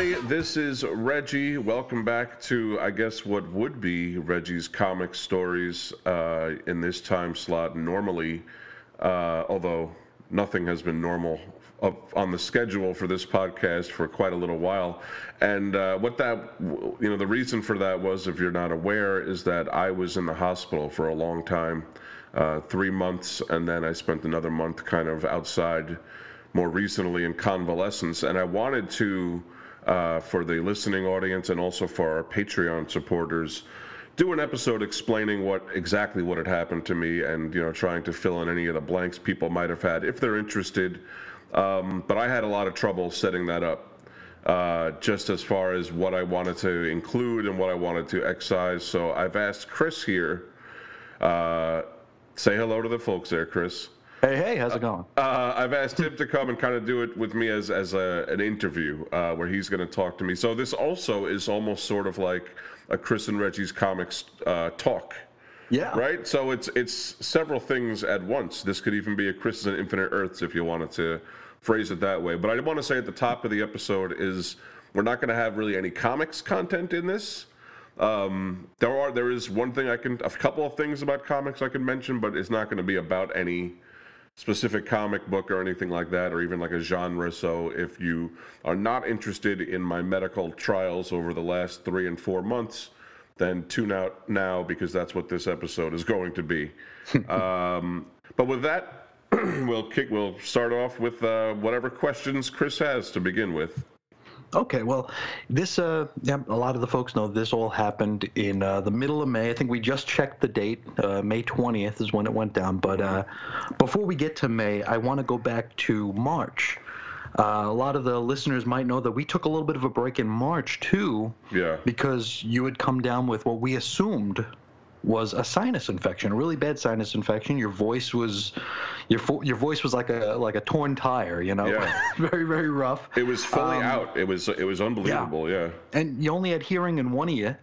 everybody. This is Reggie. Welcome back to, I guess, what would be Reggie's comic stories uh, in this time slot. Normally, uh, although nothing has been normal up on the schedule for this podcast for quite a little while. And uh, what that, you know, the reason for that was, if you're not aware, is that I was in the hospital for a long time, uh, three months, and then I spent another month kind of outside more recently in convalescence. And I wanted to, uh, for the listening audience and also for our Patreon supporters, do an episode explaining what exactly what had happened to me and you know trying to fill in any of the blanks people might have had if they're interested. Um, but i had a lot of trouble setting that up uh, just as far as what i wanted to include and what i wanted to excise. So i've asked chris here uh, say hello to the folks there chris Hey, hey, how's it going? Uh, I've asked him to come and kind of do it with me as as a, an interview uh, where he's going to talk to me. So this also is almost sort of like a Chris and Reggie's comics uh, talk. Yeah. Right. So it's it's several things at once. This could even be a Chris and Infinite Earths if you wanted to phrase it that way. But I want to say at the top of the episode is we're not going to have really any comics content in this. Um, there are there is one thing I can a couple of things about comics I can mention, but it's not going to be about any specific comic book or anything like that, or even like a genre. So if you are not interested in my medical trials over the last three and four months, then tune out now because that's what this episode is going to be. um, but with that, we'll kick. We'll start off with uh, whatever questions Chris has to begin with. Okay, well, this, uh, yeah, a lot of the folks know this all happened in uh, the middle of May. I think we just checked the date. Uh, May 20th is when it went down. But uh, before we get to May, I want to go back to March. Uh, a lot of the listeners might know that we took a little bit of a break in March, too. Yeah. Because you had come down with what we assumed was a sinus infection, a really bad sinus infection. Your voice was, your fo- your voice was like a like a torn tire, you know, Yeah. very very rough. It was fully Um, out. It was it was unbelievable. Yeah. And you only had hearing in one ear.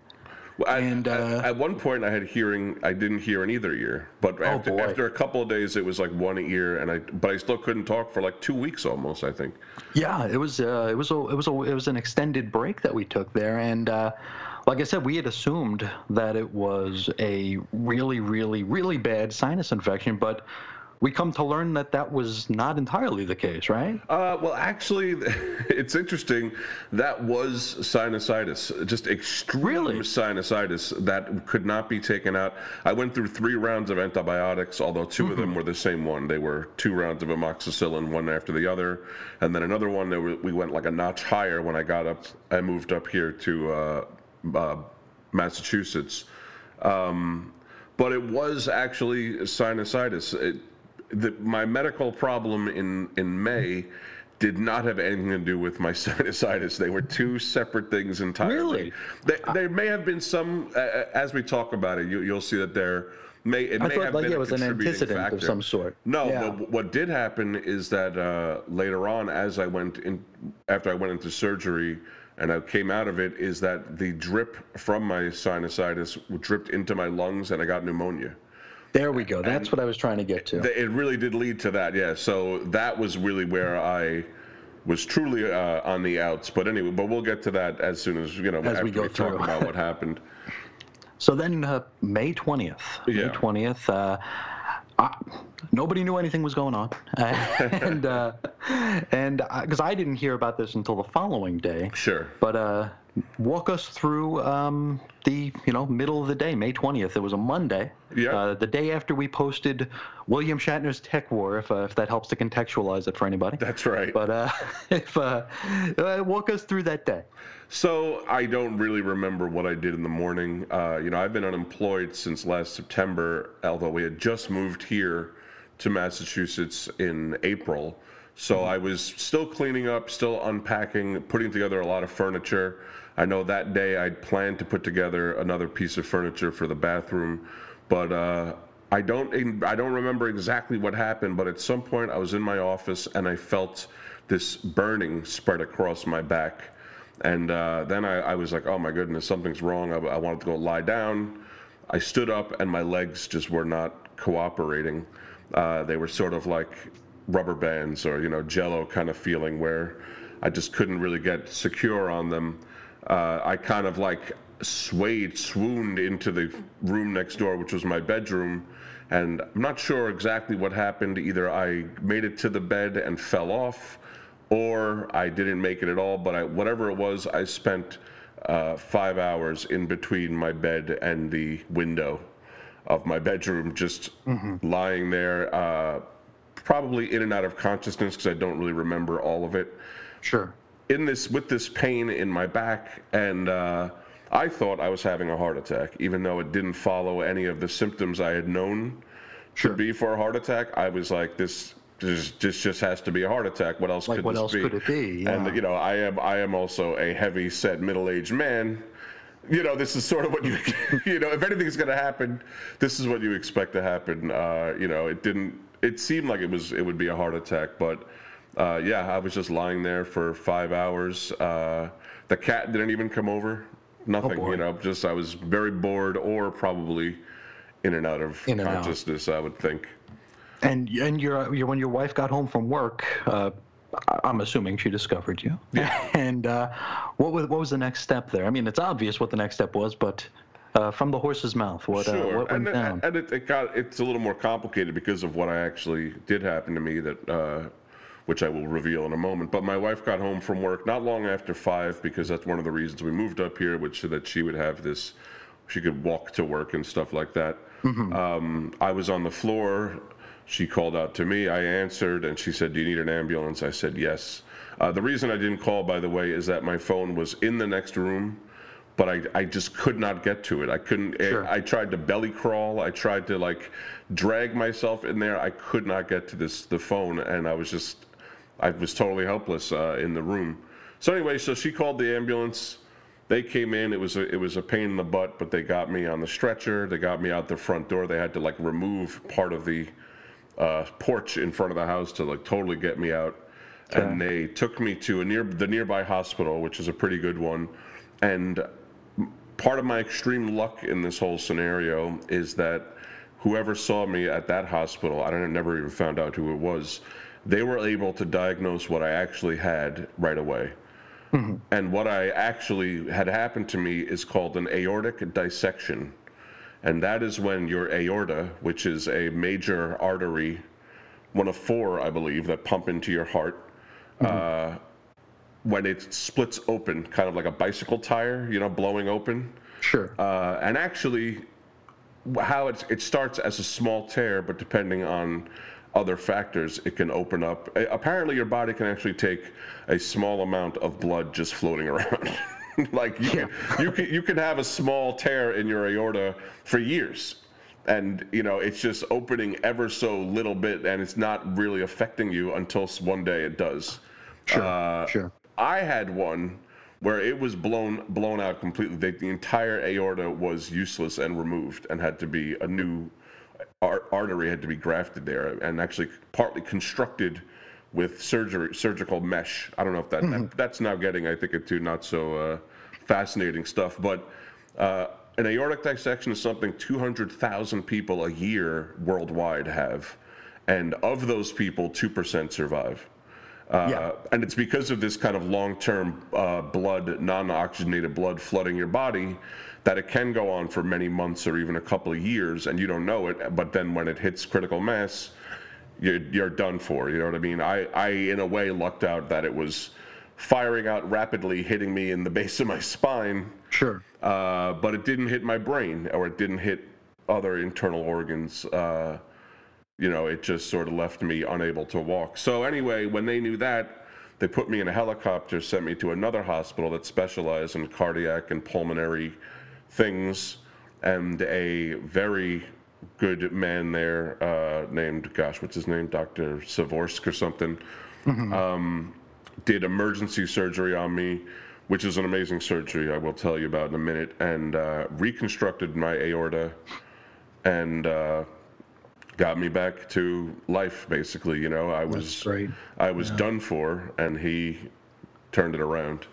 I- And, I- uh, at one point, I had hearing. I didn't hear in either ear. But after, boy. after a couple of days, it was like one ear, and I. But I still couldn't talk for like two weeks almost. I think. Yeah, it was uh, it was a, it was a, it was an extended break that we took there, and uh, like I said, we had assumed that it was a really really really bad sinus infection, but we come to learn that that was not entirely the case, right? Uh, well, actually, it's interesting. That was sinusitis, just extreme Really? sinusitis that could not be taken out. I went through three rounds of antibiotics, although 2 of them were the same one. They were two rounds of amoxicillin, one after the other, and then another one that we went like a notch higher when I got up. I moved up here to uh, uh, Massachusetts. Um, but it was actually sinusitis. It, the, my medical problem in, in May did not have anything to do with my sinusitis. They were two separate things entirely. Really? They, there may have been some, uh, uh, as we talk about it, you, you'll see that there may it I may thought have like been it a was an antecedent factor. of some sort. No, Yeah. but what did happen is that uh, later on, as I went in, after I went into surgery and I came out of it, is that the drip from my sinusitis dripped into my lungs and I got pneumonia. There we go. That's what I was trying to get to. It really did lead to that, yeah. So that was really where I was truly uh, on the outs. But anyway, but we'll get to that as soon as you know As after we go talk through. about what happened. So then, uh, May twentieth. Yeah. May twentieth. Uh, I, nobody knew anything was going on, and uh, and because I didn't hear about this until the following day. Sure. But uh, walk us through um, the you know middle of the day, May twentieth. It was a Monday. Yeah. Uh, the day after we posted William Shatner's TekWar, if uh, if that helps to contextualize it for anybody. That's right. But uh, if uh, uh, walk us through that day. So I don't really remember what I did in the morning. Uh, you know, I've been unemployed since last September, although we had just moved here to Massachusetts in April. So I was still cleaning up, still unpacking, putting together a lot of furniture. I know that day I'd planned to put together another piece of furniture for the bathroom, but uh, I don't I don't remember exactly what happened. But at some point I was in my office and I felt this burning spread across my back. And uh, then I, I was like, oh my goodness, something's wrong. I, I wanted to go lie down. I stood up and my legs just were not cooperating. Uh, they were sort of like rubber bands or, you know, jello kind of feeling where I just couldn't really get secure on them. Uh, I kind of like swayed, swooned into the room next door, which was my bedroom. And I'm not sure exactly what happened. Either I made it to the bed and fell off, or I didn't make it at all. But I, whatever it was, I spent uh, five hours in between my bed and the window of my bedroom, just mm-hmm. lying there, uh, probably in and out of consciousness because I don't really remember all of it. Sure. In this, with this pain in my back, and uh, I thought I was having a heart attack, even though it didn't follow any of the symptoms I had known sure. to be for a heart attack. I was like, this this just just has to be a heart attack. What else like could what this else be? could it be? Yeah. And you know, I am I am also a heavy set middle aged man. You know, this is sort of what you you know, if anything's going to happen, this is what you expect to happen. Uh, you know, it didn't. It seemed like it was it would be a heart attack, but uh, yeah, I was just lying there for five hours. Uh, the cat didn't even come over. Nothing. Oh you know, just I was very bored, or probably in and out of in consciousness. Out. I would think. And and your, your when your wife got home from work, uh, I'm assuming she discovered you. Yeah. and uh, what was what was the next step there? I mean, it's obvious what the next step was, but uh, from the horse's mouth, what, uh, sure. what went and, down? And it, it, got it's a little more complicated because of what I actually did happen to me that. Which I will reveal in a moment. But my wife got home from work not long after five because that's one of the reasons we moved up here, which so that she would have this, she could walk to work and stuff like that. Mm-hmm. Um, I was on the floor she called out to me. I answered, and she said, "Do you need an ambulance?" I said, "Yes." Uh, the reason I didn't call, by the way, is that my phone was in the next room, but I, I just could not get to it. I couldn't. Sure. I, I, tried to belly crawl. I tried to like drag myself in there. I could not get to this the phone, and I was just, I was totally helpless uh, in the room. So anyway, so she called the ambulance. They came in. It was a, it was a pain in the butt, but they got me on the stretcher. They got me out the front door. They had to like remove part of the uh, porch in front of the house to like totally get me out. Okay. And they took me to a near the nearby hospital, which is a pretty good one. And part of my extreme luck in this whole scenario is that whoever saw me at that hospital, I don't never even found out who it was. They were able to diagnose what I actually had right away. Mm-hmm. And what I actually had happened to me is called an aortic dissection and that is when your aorta, which is a major artery, one of four, I believe, that pump into your heart, mm-hmm. uh, when it splits open, kind of like a bicycle tire, you know, blowing open. Sure. Uh, and actually, how it, it starts as a small tear, but depending on other factors, it can open up. Apparently, your body can actually take a small amount of blood just floating around. like you, yeah. can, you can you can have a small tear in your aorta for years and you know it's just opening ever so little bit and it's not really affecting you until one day it does sure uh, sure i had one where it was blown blown out completely the, the entire aorta was useless and removed and had to be a new artery had to be grafted there and actually partly constructed with surgery surgical mesh. I don't know if that, mm-hmm. that that's now getting I think into not so uh, fascinating stuff, but. Uh, an aortic dissection is something 200,000 people a year worldwide have, and of those people, 2% survive. Uh, yeah. And it's because of this kind of long term uh, blood, non oxygenated blood flooding your body that it can go on for many months or even a couple of years, and you don't know it. But then when it hits critical mass, you're, you're done for. You know what I mean? I, I, in a way, lucked out that it was firing out rapidly, hitting me in the base of my spine. Sure. Uh, but it didn't hit my brain or it didn't hit other internal organs. Uh, you know, it just sort of left me unable to walk. So, anyway, when they knew that, they put me in a helicopter, sent me to another hospital that specialized in cardiac and pulmonary things, and a very good man there uh, named, gosh, what's his name? Dr. Savorsk or something. Mm-hmm. Um, did emergency surgery on me, which is an amazing surgery I will tell you about in a minute, and uh, reconstructed my aorta and uh, got me back to life. Basically, you know, I was I was yeah. done for, and he turned it around.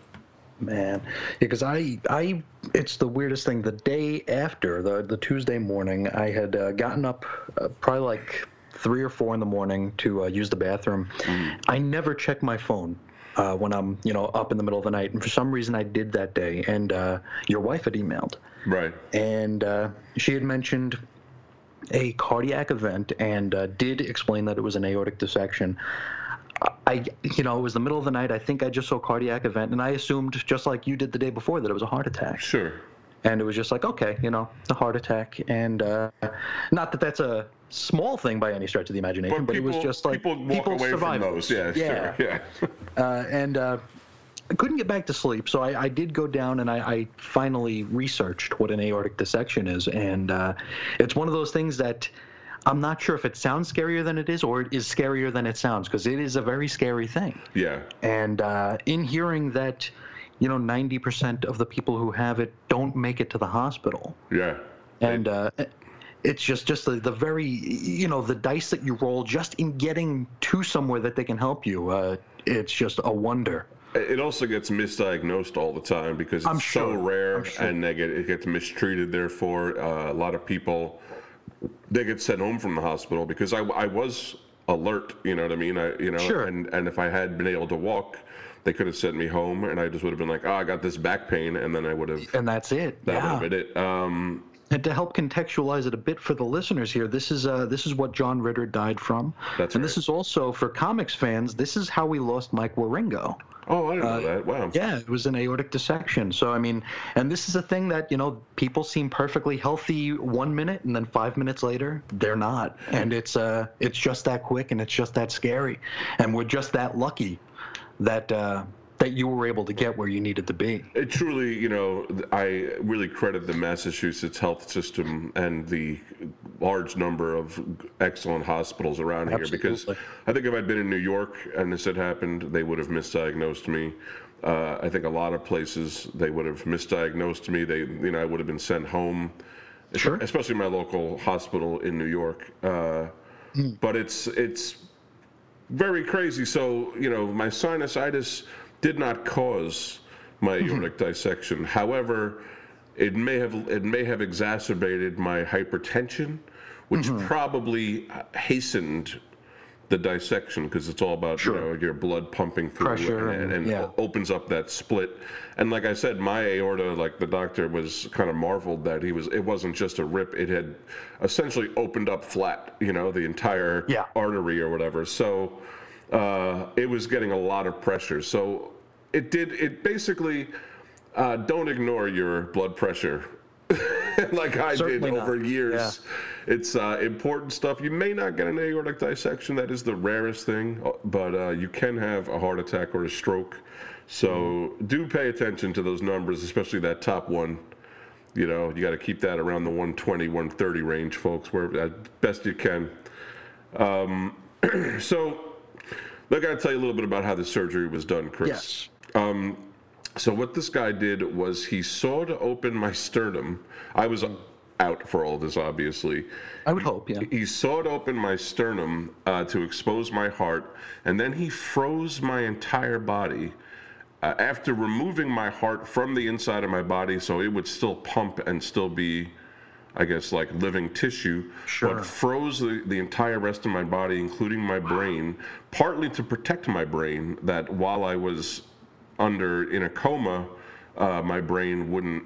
Man, because I I it's the weirdest thing. The day after the the Tuesday morning, I had uh, gotten up uh, probably like three or four in the morning to uh, use the bathroom. Mm. I never check my phone uh, when I'm, you know, up in the middle of the night. And for some reason, I did that day. And uh, your wife had emailed. Right. And uh, she had mentioned a cardiac event and uh, did explain that it was an aortic dissection. I, you know, it was the middle of the night. I think I just saw cardiac event, and I assumed, just like you did the day before, that it was a heart attack. Sure. And it was just like, okay, you know, a heart attack, and uh, not that that's a small thing by any stretch of the imagination, but, people, it was just like people walk away survive from those. Yeah, Yeah. sure. Yeah. uh, and uh, I couldn't get back to sleep, so I, I did go down and I, I finally researched what an aortic dissection is, and uh, it's one of those things that I'm not sure if it sounds scarier than it is or it is scarier than it sounds because it is a very scary thing. yeah. And uh, in hearing that, you know, 90% of the people who have it don't make it to the hospital, Yeah. and uh, it's just just the, the very you know the dice that you roll just in getting to somewhere that they can help you. Uh, it's just a wonder. It also gets misdiagnosed all the time because it's I'm so sure. rare sure. and they get, it gets mistreated. Therefore, uh, a lot of people they get sent home from the hospital because I, I was alert. You know what I mean? I you know Sure. and and if I had been able to walk, they could have sent me home and I just would have been like, oh, I got this back pain, and then I would have And that's it. that would have been it. Um, And to help contextualize it a bit for the listeners here, this is uh, this is what John Ritter died from. That's and this is also for comics fans. This is how we lost Mike Wieringo. Oh, I didn't know that. Wow. Uh, Yeah, it was an aortic dissection. So I mean, and this is a thing that you know people seem perfectly healthy one minute, and then five minutes later they're not, and it's uh it's just that quick, and it's just that scary, and we're just that lucky that uh, that you were able to get where you needed to be. It truly, you know, I really credit the Massachusetts health system and the large number of excellent hospitals around here because I think if I'd been in New York and this had happened, they would have misdiagnosed me. Uh, I think a lot of places they would have misdiagnosed me. They, you know, I would have been sent home, Sure. especially my local hospital in New York. Uh, But it's it's very crazy. So, you know, my sinusitis did not cause my mm-hmm. aortic dissection. However, it may have it may have exacerbated my hypertension, which mm-hmm. probably hastened the dissection because it's all about Sure. you know your blood pumping through Pressure and, and- and yeah. opens up that split. And like I said, my aorta, like the doctor was kind of marveled that he was. It wasn't just a rip; it had essentially opened up flat. You know, the entire Yeah. artery or whatever. So uh, it was getting a lot of pressure. So it did. It basically uh, don't ignore your blood pressure. like I Certainly did not. over years. It's uh, important stuff. You may not get an aortic dissection. That is the rarest thing, uh, but uh, you can have a heart attack or a stroke. So do pay attention to those numbers, especially that top one. You know, you got to keep that around the 120, 130 range, folks, where as best you can. Um, so, I got to tell you a little bit about how the surgery was done, Chris. Yes. So what this guy did was he sawed open my sternum. I was out for all this, obviously. I would hope, yeah. He sawed open my sternum uh, to expose my heart, and then he froze my entire body. Uh, after removing my heart from the inside of my body, so it would still pump and still be, I guess, like living tissue, Sure. but froze the, the entire rest of my body, including my brain, partly to protect my brain, that while I was under in a coma, uh, my brain wouldn't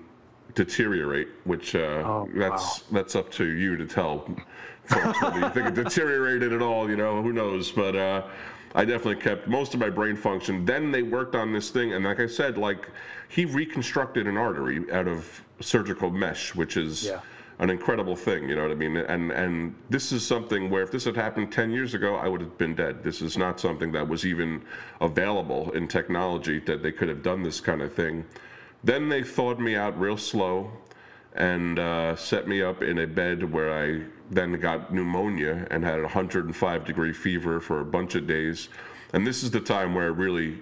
deteriorate, which uh, Oh, that's that's up to you to tell folks whether you think it deteriorated at all. You know, who knows? But uh, I definitely kept most of my brain function. Then they worked on this thing, and like I said, like he reconstructed an artery out of surgical mesh, which is Yeah. An incredible thing. You know what I mean? And and this is something where if this had happened ten years ago, I would have been dead. This is not something that was even available in technology that they could have done this kind of thing. Then they thawed me out real slow and uh, set me up in a bed where I then got pneumonia and had a 105 degree fever for a bunch of days. And this is the time where I really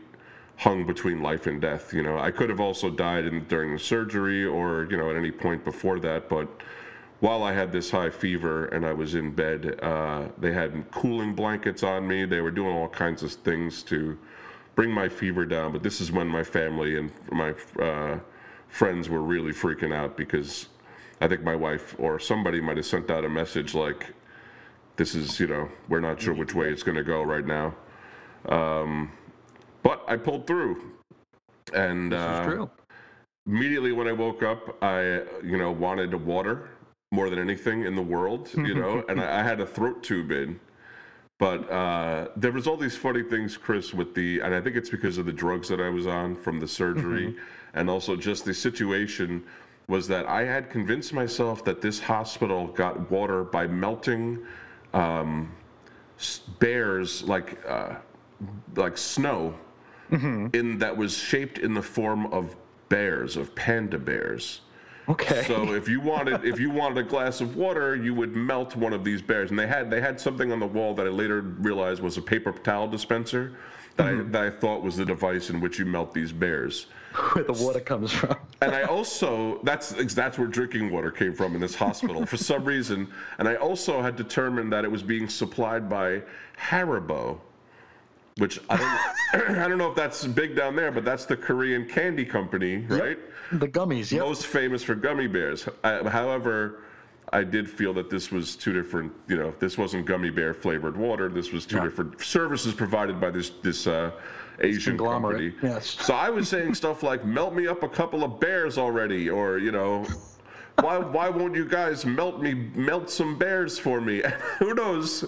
hung between life and death. You know, I could have also died in, during the surgery or, you know, at any point before that. But while I had this high fever and I was in bed, uh, they had cooling blankets on me. They were doing all kinds of things to bring my fever down. But this is when my family and my uh, friends were really freaking out because I think my wife or somebody might have sent out a message like, "This is, you know, we're not sure which way it's going to go right now." Um, but I pulled through, and This is uh, true. immediately when I woke up, I you know wanted water more than anything in the world, you know, and I, I had a throat tube in. But uh, there was all these funny things, Chris, with the, and I think it's because of the drugs that I was on from the surgery, and also just the situation was that I had convinced myself that this hospital got water by melting um, bears like uh, like snow in that was shaped in the form of bears of panda bears. Okay. So if you wanted if you wanted a glass of water, you would melt one of these bears. And they had they had something on the wall that I later realized was a paper towel dispenser that, I, mm-hmm. that I thought was the device in which you melt these bears. Where the water comes from. And I also that's that's where drinking water came from in this hospital for some reason. And I also had determined that it was being supplied by Haribo, which I don't I don't know if that's big down there, but that's the Korean candy company, right? The gummies, yep. most famous for gummy bears. I, however, I did feel that this was two different. You know, this wasn't gummy bear flavored water. This was two Yeah. different services provided by this this uh, Asian company. conglomerate, yes. So I was saying stuff like, "Melt me up a couple of bears already," or you know. Why, why won't you guys melt me melt some bears for me? Who knows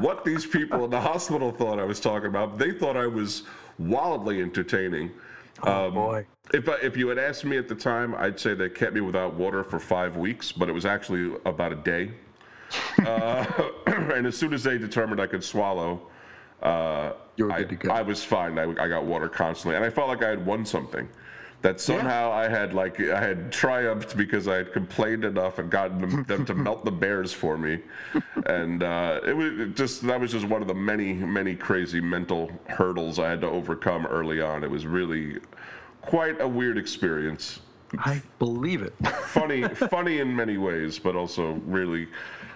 what these people in the hospital thought I was talking about? They thought I was wildly entertaining. Oh, boy. If, I, if you had asked me at the time, I'd say they kept me without water for five weeks, but it was actually about a day. uh, and as soon as they determined I could swallow, uh, I. I was fine. I, I got water constantly, and I felt like I had won something. That somehow I had like I had triumphed because I had complained enough and gotten them, them to melt the bears for me, and uh, it was it just that was just one of the many many crazy mental hurdles I had to overcome early on. It was really quite a weird experience. I believe it. Funny, funny in many ways, but also really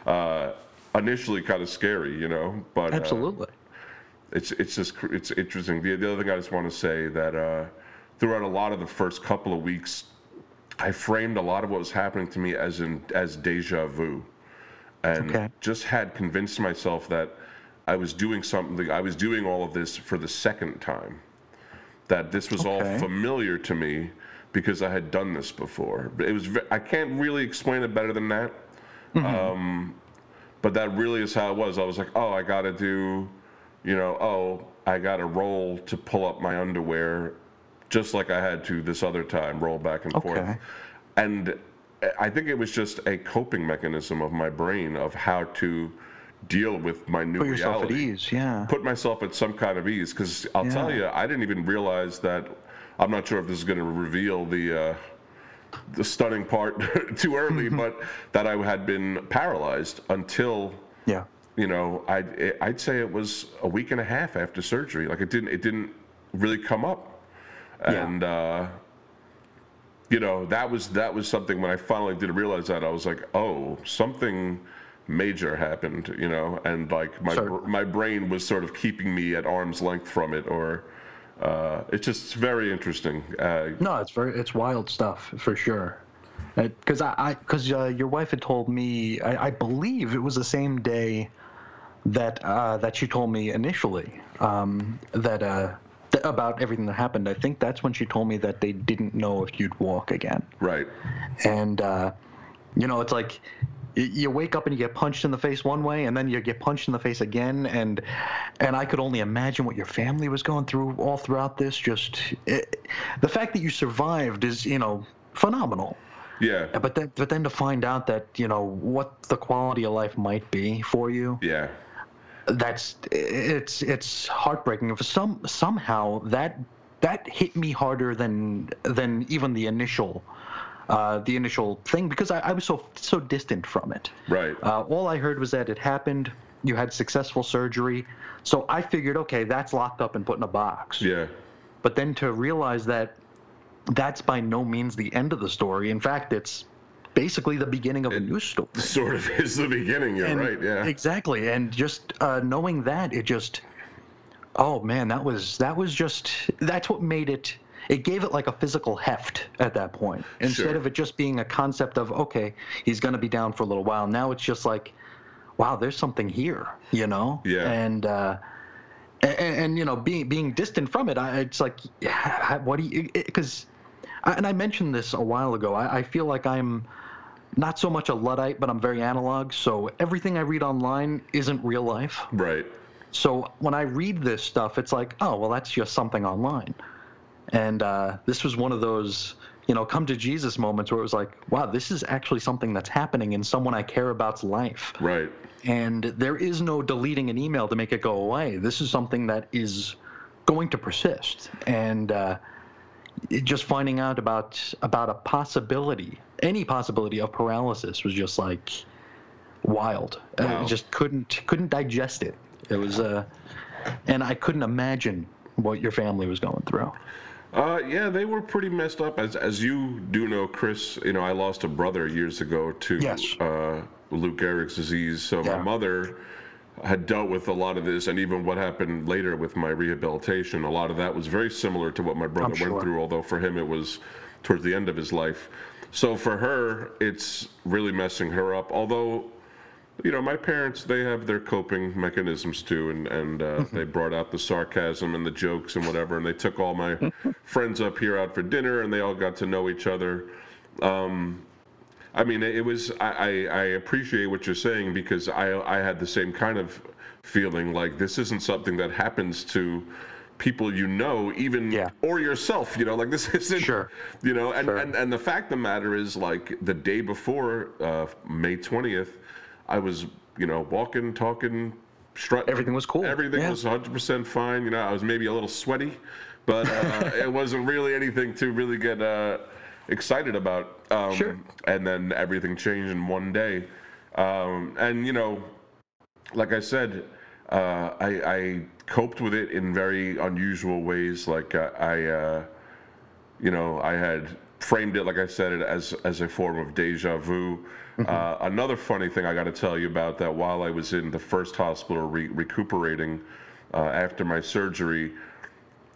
uh, initially kind of scary, you know. But uh, Absolutely. it's it's just it's interesting. The, the other thing I just want to say that uh, throughout a lot of the first couple of weeks, I framed a lot of what was happening to me as in as deja vu, and Okay. just had convinced myself that I was doing something. I was doing all of this for the second time. That this was all familiar to me because I had done this before. But It was. I can't really explain it better than that mm-hmm. um, but that really is how it was. I was like, oh, I got to do, you know, oh, I got to roll to pull up my underwear, just like I had to this other time, roll back and forth. And I think it was just a coping mechanism of my brain of how to deal with my new Put yourself at ease, yeah. Put myself at some kind of ease, because I'll tell you, I didn't even realize that. I'm not sure if this is going to reveal the. Uh, the stunning part too early, Mm-hmm. but that I had been paralyzed until Yeah. you know I'd I'd say it was a week and a half after surgery. Like it didn't it didn't really come up, Yeah. and uh, you know that was that was something when I finally did realize that I was like, oh, something major happened, you know, and like my Sure. br- my brain was sort of keeping me at arm's length from it, or uh, it's just very interesting. Uh, No, it's very it's wild stuff for sure. Because I because uh, your wife had told me I, I believe it was the same day that uh, that she told me initially um, that uh, th- about everything that happened. I think that's when she told me that they didn't know if you'd walk again. right. and uh, you know it's like you wake up and you get punched in the face one way and then you get punched in the face again and and i could only imagine what your family was going through all throughout this just it, the fact that you survived is you know phenomenal Yeah. but then but then to find out that you know what the quality of life might be for you Yeah. That's it's it's heartbreaking for some somehow that that hit me harder than than even the initial uh, the initial thing because I, I was so so distant from it. Right. Uh, all I heard was that it happened. You had successful surgery, so I figured, okay, that's locked up and put in a box. Yeah. But then to realize that that's by no means the end of the story. In fact, it's basically the beginning of a new story. Sort of is the beginning. You're And- right. Yeah. Exactly, and just uh, knowing that, it just, oh man, that was that was just that's what made it. It gave it like a physical heft at that point, instead Sure. of it just being a concept of okay, he's going to be down for a little while. Now it's just like, wow, there's something here, you know? Yeah. And uh, and, and, you know, being being distant from it, I, it's like, what do you? Because, and I mentioned this a while ago. I, I feel like I'm not so much a luddite, but I'm very analog. So everything I read online isn't real life. Right. So when I read this stuff, it's like, oh, well, that's just something online. And uh, this was one of those, you know, come to Jesus moments where it was like, wow, this is actually something that's happening in someone I care about's life. Right. And there is no deleting an email to make it go away. This is something that is going to persist. And uh, just finding out about about a possibility, any possibility of paralysis, was just like wild. Wow. I just couldn't couldn't digest it. It was, uh, and I couldn't imagine what your family was going through. Uh, yeah, they were pretty messed up. As as you do know, Chris, you know I lost a brother years ago to yes. uh, Lou Gehrig's disease. So yeah. my mother had dealt with a lot of this, and even what happened later with my rehabilitation. A lot of that was very similar to what my brother sure. went through, although for him it was towards the end of his life. So for her, it's really messing her up. Although you know, my parents, they have their coping mechanisms too, and, and uh, they brought out the sarcasm and the jokes and whatever, and they took all my friends up here out for dinner, and they all got to know each other. Um, I mean, it was, I, I, appreciate what you're saying because I, I had the same kind of feeling like this isn't something that happens to people you know even yeah. or yourself you know like this isn't sure you know and, sure. and and the fact of the matter is like the day before uh, may 20th I was, you know, walking, talking, strutting. Everything was cool. Everything yeah. was 100% fine. You know, I was maybe a little sweaty, but uh, it wasn't really anything to really get uh, excited about. Um, sure. And then everything changed in one day. Um, and, you know, like I said, uh, I, I, coped with it in very unusual ways. Like uh, I, uh, you know, I had framed it, like I said, it as as a form of deja vu. Mm-hmm. Uh, another funny thing I got to tell you about that while I was in the first hospital re- recuperating uh, after my surgery,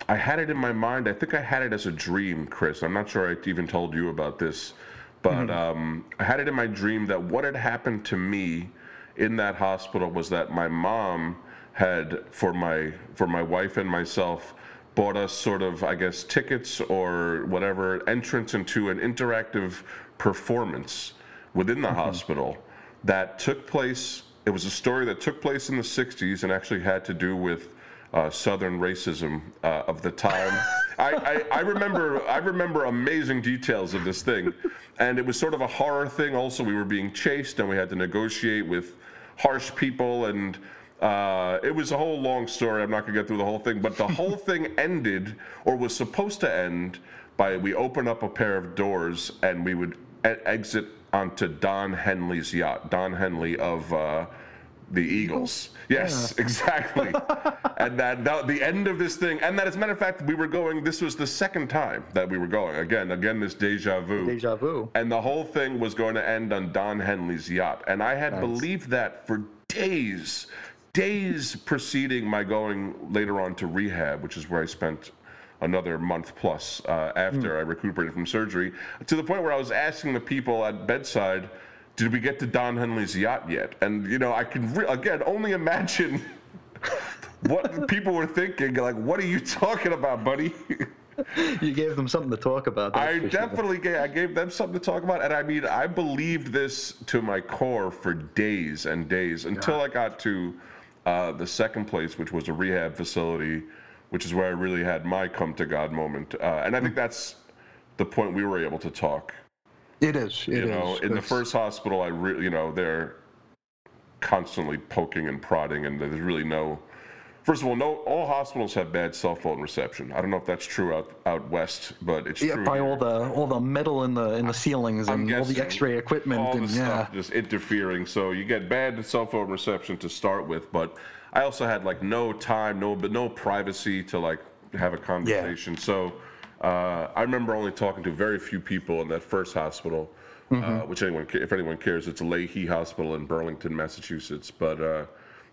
I had it in my mind. I think I had it as a dream, Chris. I'm not sure I even told you about this, but mm-hmm. um, I had it in my dream that what had happened to me in that hospital was that my mom had for my for my wife and myself bought us sort of, I guess, tickets or whatever, entrance into an interactive performance within the mm-hmm. hospital that took place. It was a story that took place in the 60s and actually had to do with uh, Southern racism uh, of the time. I, I, I, remember I remember amazing details of this thing, and it was sort of a horror thing. Also, we were being chased, and we had to negotiate with harsh people, and uh, it was a whole long story. I'm not going to get through the whole thing, but the whole thing ended, or was supposed to end, by we open up a pair of doors and we would e- exit onto Don Henley's yacht. Don Henley of uh, the Eagles. Yes, yeah. exactly. and that, that, the end of this thing, and that as a matter of fact, we were going. This was the second time that we were going. Again, again, this deja vu. Deja vu. And the whole thing was going to end on Don Henley's yacht, and I had nice. believed that for days days preceding my going later on to rehab, which is where I spent another month plus uh, after mm. I recuperated from surgery, to the point where I was asking the people at bedside, "Did we get to Don Henley's yacht yet?" And you know, I can re- again only imagine what people were thinking. Like, what are you talking about, buddy? you gave them something to talk about. I definitely sure. gave. I gave them something to talk about, and I mean, I believed this to my core for days and days until I got to uh, the second place, which was a rehab facility, which is where I really had my come to God moment. Uh, and I think that's the point we were able to talk. It is. It you know, is. in it's... the first hospital, I really, you know, they're constantly poking and prodding, and there's really no First of all, no, all hospitals have bad cell phone reception. I don't know if that's true out out west, but it's yeah, true. by all the all the metal in the in the ceilings and all the X-ray equipment all and the yeah, stuff just interfering. So you get bad cell phone reception to start with, but I also had like no time, no but no privacy to like have a conversation. Yeah. So uh, I remember only talking to very few people in that first hospital. Uh, mm-hmm. Uh, which anyone, if anyone cares, it's a Lahey Hospital in Burlington, Massachusetts. But uh,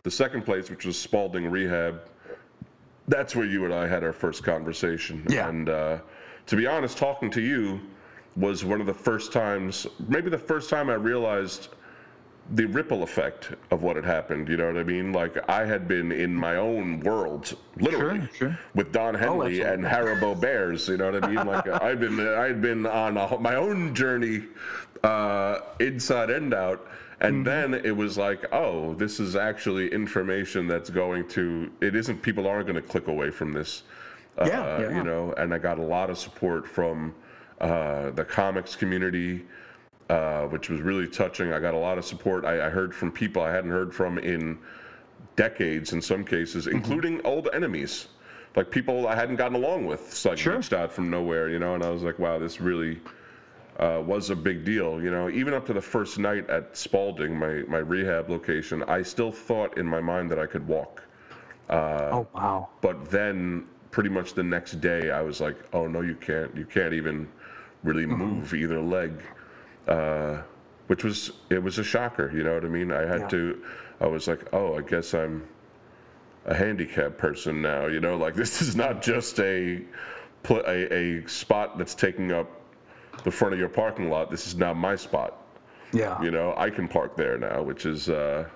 the second place, which was Spaulding Rehab, that's where you and I had our first conversation. Yeah. And uh, to be honest, talking to you was one of the first times, maybe the first time I realized the ripple effect of what had happened. You know what I mean? Like I had been in my own world, literally, Sure, sure. with Don Henley and Haribo Bears. You know what I mean? Like I'd been I'd been on a, my own journey, uh, inside and out. And then it was like, oh, this is actually information that's going to. It isn't. People aren't going to click away from this. Uh, Yeah, yeah. You know, and I got a lot of support from uh, the comics community uh, which was really touching. I got a lot of support. I, I heard from people I hadn't heard from in decades, in some cases, Mm-hmm. including old enemies, like people I hadn't gotten along with. So I Sure. reached out from nowhere, you know, and I was like, wow, this really uh, was a big deal. You know, even up to the first night at Spaulding, my my rehab location, I still thought in my mind that I could walk. oh wow. But then, pretty much the next day, I was like, "Oh no, you can't. You can't even really Mm-hmm. move either leg," uh, which was it was a shocker. You know what I mean? I had Yeah. to. I was like, "Oh, I guess I'm a handicapped person now." You know, like this is not just a a, a spot that's taking up the front of your parking lot. This is now my spot. Yeah. You know, I can park there now, which is uh,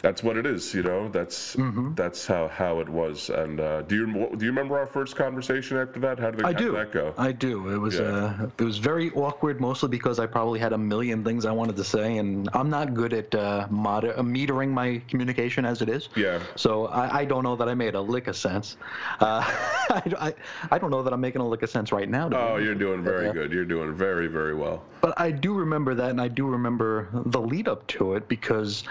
that's what it is. You know, that's Mm-hmm. that's how, how it was. And uh, do you do you remember our first conversation after that? How did, I how do. did that go? I do. It was Yeah. uh, it was very awkward, mostly because I probably had a million things I wanted to say, and I'm not good at uh, moder- uh, metering my communication as it is. Yeah. So I, I don't know that I made a lick of sense. Uh, I, I, I don't know that I'm making a lick of sense right now. oh, you're doing very good. You're doing very very well. But I do remember that, and I do remember the lead up to it because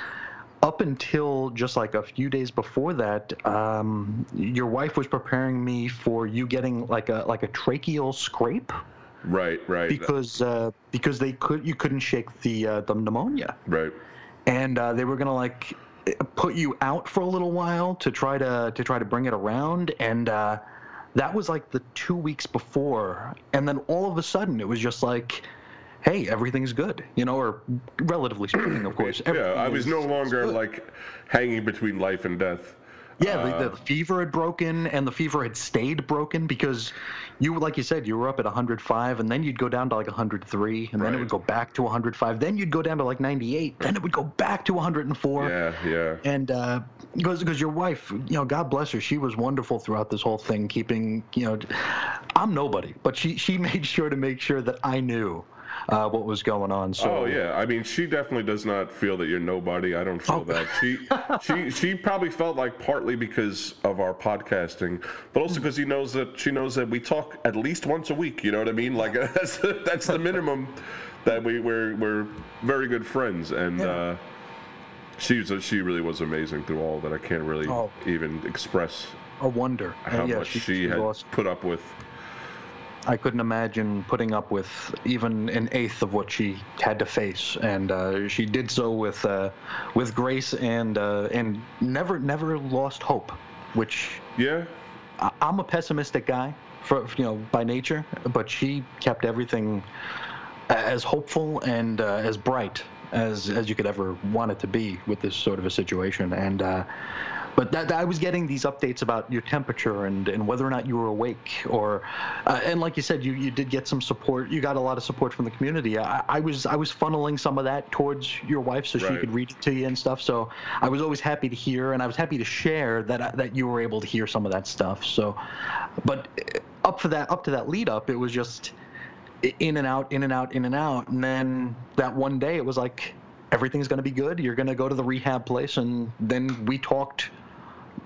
up until just like a few days before that, um, your wife was preparing me for you getting like a like a tracheal scrape Right, right, because uh, because they could you couldn't shake the uh, the pneumonia, right. and uh, they were gonna like put you out for a little while to try to to try to bring it around and. Uh, that was like the two weeks before, and then all of a sudden it was just like, "Hey, everything's good," you know, or relatively speaking, of course. Yeah, I was no longer good. like hanging between life and death. Yeah, Uh, the, the fever had broken, and the fever had stayed broken because you, like you said, you were up at 105, and then you'd go down to like 103, and then it would go back to 105. Then you'd go down to like 98. Then it would go back to 104. Yeah, yeah. And uh, because because your wife, you know, God bless her, she was wonderful throughout this whole thing, keeping, you know, I'm nobody, but she she made sure to make sure that I knew uh, what was going on. So Oh yeah, I mean, she definitely does not feel that you're nobody. I don't feel Oh. that. She, she, she probably felt like partly because of our podcasting, but also because he knows that she knows that we talk at least once a week. You know what I mean? Like that's that's the minimum that we we're we're very good friends, and Yeah. uh, she's she really was amazing through all that. I can't really Oh. even express a wonder. how Uh, yeah, much she, she had lost put up with. I couldn't imagine putting up with even an eighth of what she had to face, and uh, she did so with uh, with grace and uh, and never never lost hope. Which Yeah, I- I'm a pessimistic guy, for you know by nature, but she kept everything as hopeful and uh, as bright as as you could ever want it to be with this sort of a situation. And uh, but that, I was getting these updates about your temperature and, and whether or not you were awake, or uh, and like you said, you, you did get some support. You got a lot of support from the community. I, I was I was funneling some of that towards your wife so she could read it to you and stuff. So I was always happy to hear, and I was happy to share that that you were able to hear some of that stuff. So, but uh, up for that up to that lead up, it was just in and out, in and out, in and out, and then that one day it was like everything's going to be good. You're going to go to the rehab place, and then we talked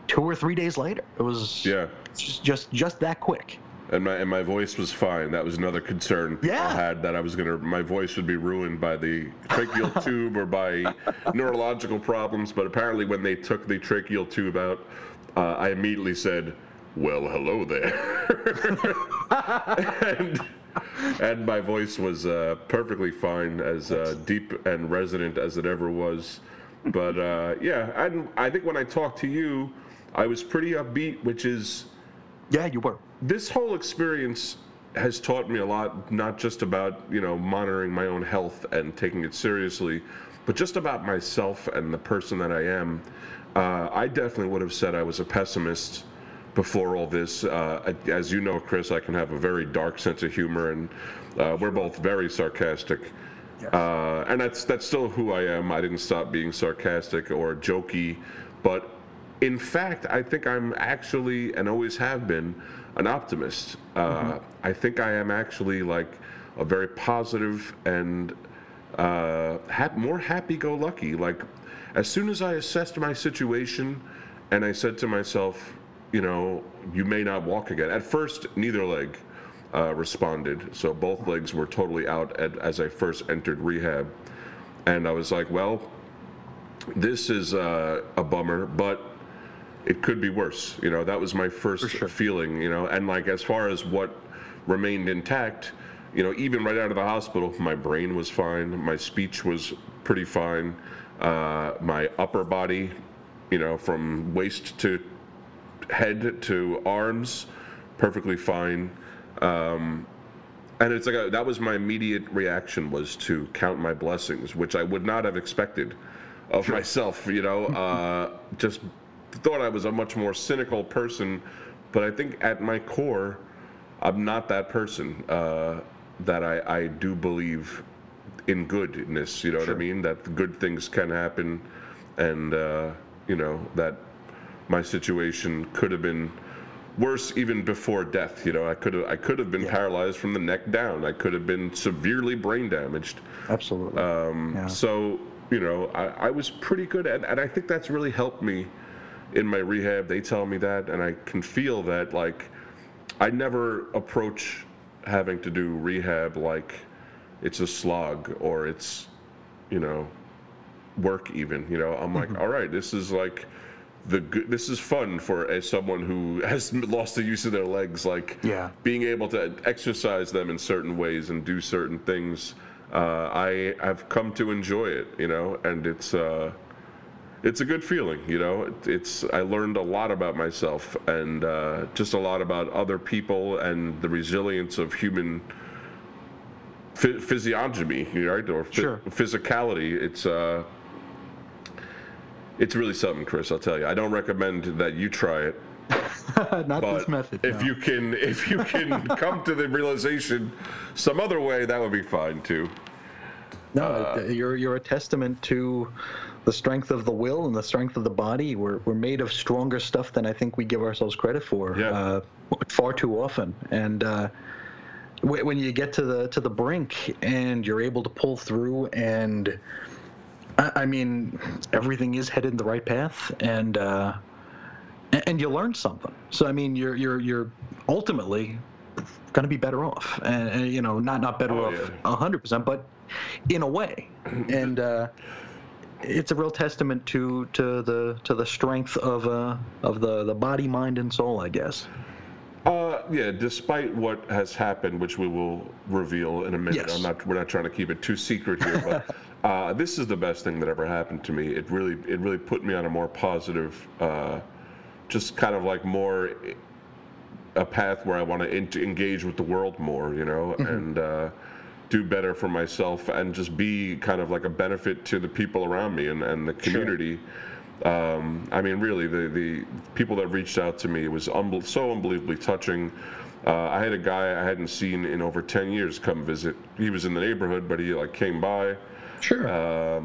two or three days later. It was yeah. just just, just that quick. And my and my voice was fine. That was another concern Yeah. had that I was gonna my voice would be ruined by the tracheal tube or by neurological problems. But apparently, when they took the tracheal tube out, uh, I immediately said, "Well, hello there," and and my voice was uh, perfectly fine, as uh, deep and resonant as it ever was. But uh, yeah, and I think when I talked to you, I was pretty upbeat, which is Yeah, you were. this whole experience has taught me a lot not just about you know monitoring my own health and taking it seriously but just about myself and the person that i am uh, i definitely would have said i was a pessimist before all this uh, as you know chris i can have a very dark sense of humor and uh, we're both very sarcastic Yes. Uh, and that's that's still who I am. I didn't stop being sarcastic or jokey, but in fact, I think I'm actually and always have been an optimist. Uh, mm-hmm. I think I am actually like a very positive and uh, ha- more happy-go-lucky. Like as soon as I assessed my situation, and I said to myself, you know, you may not walk again. At first, neither leg uh, responded, so both legs were totally out at, as I first entered rehab, and I was like, well, this is uh, a bummer, but it could be worse. You know, that was my first sure. feeling. You know, and like as far as what remained intact, you know, even right out of the hospital, my brain was fine, my speech was pretty fine, uh, my upper body, you know, from waist to head to arms, perfectly fine. Um, and it's like a, that was my immediate reaction was to count my blessings, which I would not have expected of sure. myself. You know, uh, just thought I was a much more cynical person, but I think at my core, I'm not that person. Uh, that I, I do believe in goodness. You know sure. what I mean? That good things can happen, and uh, you know that my situation could have been worse even before death. You know, I could have I could have been yeah. paralyzed from the neck down. I could have been severely brain damaged. Absolutely. Um, yeah. So you know, I, I was pretty good, at, and I think that's really helped me in my rehab. They tell me that, and I can feel that. Like, I never approach having to do rehab like it's a slog or it's, you know, work even. You know, I'm like, mm-hmm. all right, this is like the good, this is fun for as someone who has lost the use of their legs like yeah being able to exercise them in certain ways and do certain things uh, i have come to enjoy it you know and it's uh, it's a good feeling, you know. It's I learned a lot about myself and uh, just a lot about other people and the resilience of human physiognomy, right, or sure. physicality. It's uh, it's really something, Chris. I'll tell you. I don't recommend that you try it. Not this method. If no. you can, if you can come to the realization some other way, that would be fine too. No, uh, you're you're a testament to the strength of the will and the strength of the body. We're, we're made of stronger stuff than I think we give ourselves credit for yeah. uh, far too often. And uh, when you get to the to the brink and you're able to pull through, and I, I mean everything is headed in the right path, and uh, and you learn something. So I mean you're you're you're ultimately going to be better off, and, and, you know not not better oh, off a hundred percent, but in a way, and. It's a real testament to to the to the strength of uh of the the body, mind, and soul, I guess. Uh, yeah. Despite what has happened, which we will reveal in a minute, yes. I'm not. We're not trying to keep it too secret here, but uh, this is the best thing that ever happened to me. It really, it really put me on a more positive, uh, just kind of like more a path where I want to engage with the world more, you know, mm-hmm. and uh, do better for myself and just be kind of like a benefit to the people around me and, and the community. Sure. Um, I mean, really, the, the people that reached out to me was un- so unbelievably touching. Uh, I had a guy I hadn't seen in over 10 years come visit. He was in the neighborhood, but he like came by. Sure. Uh,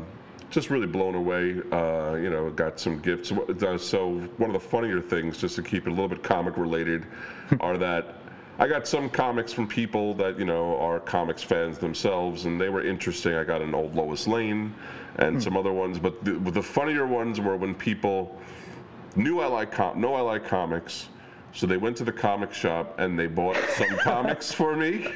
just really blown away. Uh, you know, got some gifts. So one of the funnier things, just to keep it a little bit comic related, are that I got some comics from people that you know are comics fans themselves, and they were interesting. I got an old Lois Lane and mm. some other ones, but the, the, funnier ones were when people knew I like com- know I like comics, so they went to the comic shop and they bought some comics for me.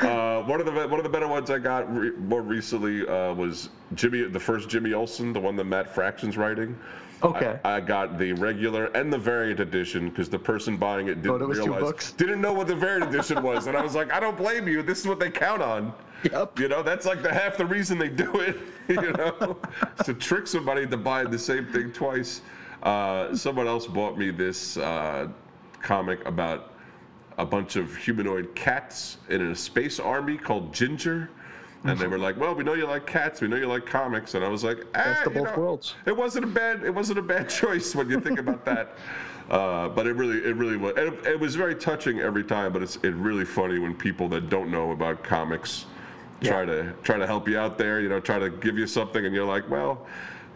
Uh, one of the one of the better ones I got re- more recently uh, was Jimmy, the first Jimmy Olsen, the one that Matt Fraction's writing. Okay. I, I, got the regular and the variant edition because the person buying it didn't oh, realize, didn't know what the variant edition was, and I was like, I don't blame you. This is what they count on. Yep. You know, that's like the half the reason they do it. You know, to trick somebody to buy the same thing twice. Uh, someone else bought me this uh, comic about a bunch of humanoid cats in a space army called Ginger and they were like, "Well, we know you like cats. We know you like comics." And I was like, ah, "Best of both know, worlds." It wasn't a bad. It wasn't a bad choice when you think about that. Uh, but it really, it really was. It, it, was very touching every time. But it's it really funny when people that don't know about comics try to try to help you out there. You know, try to give you something, and you're like, well.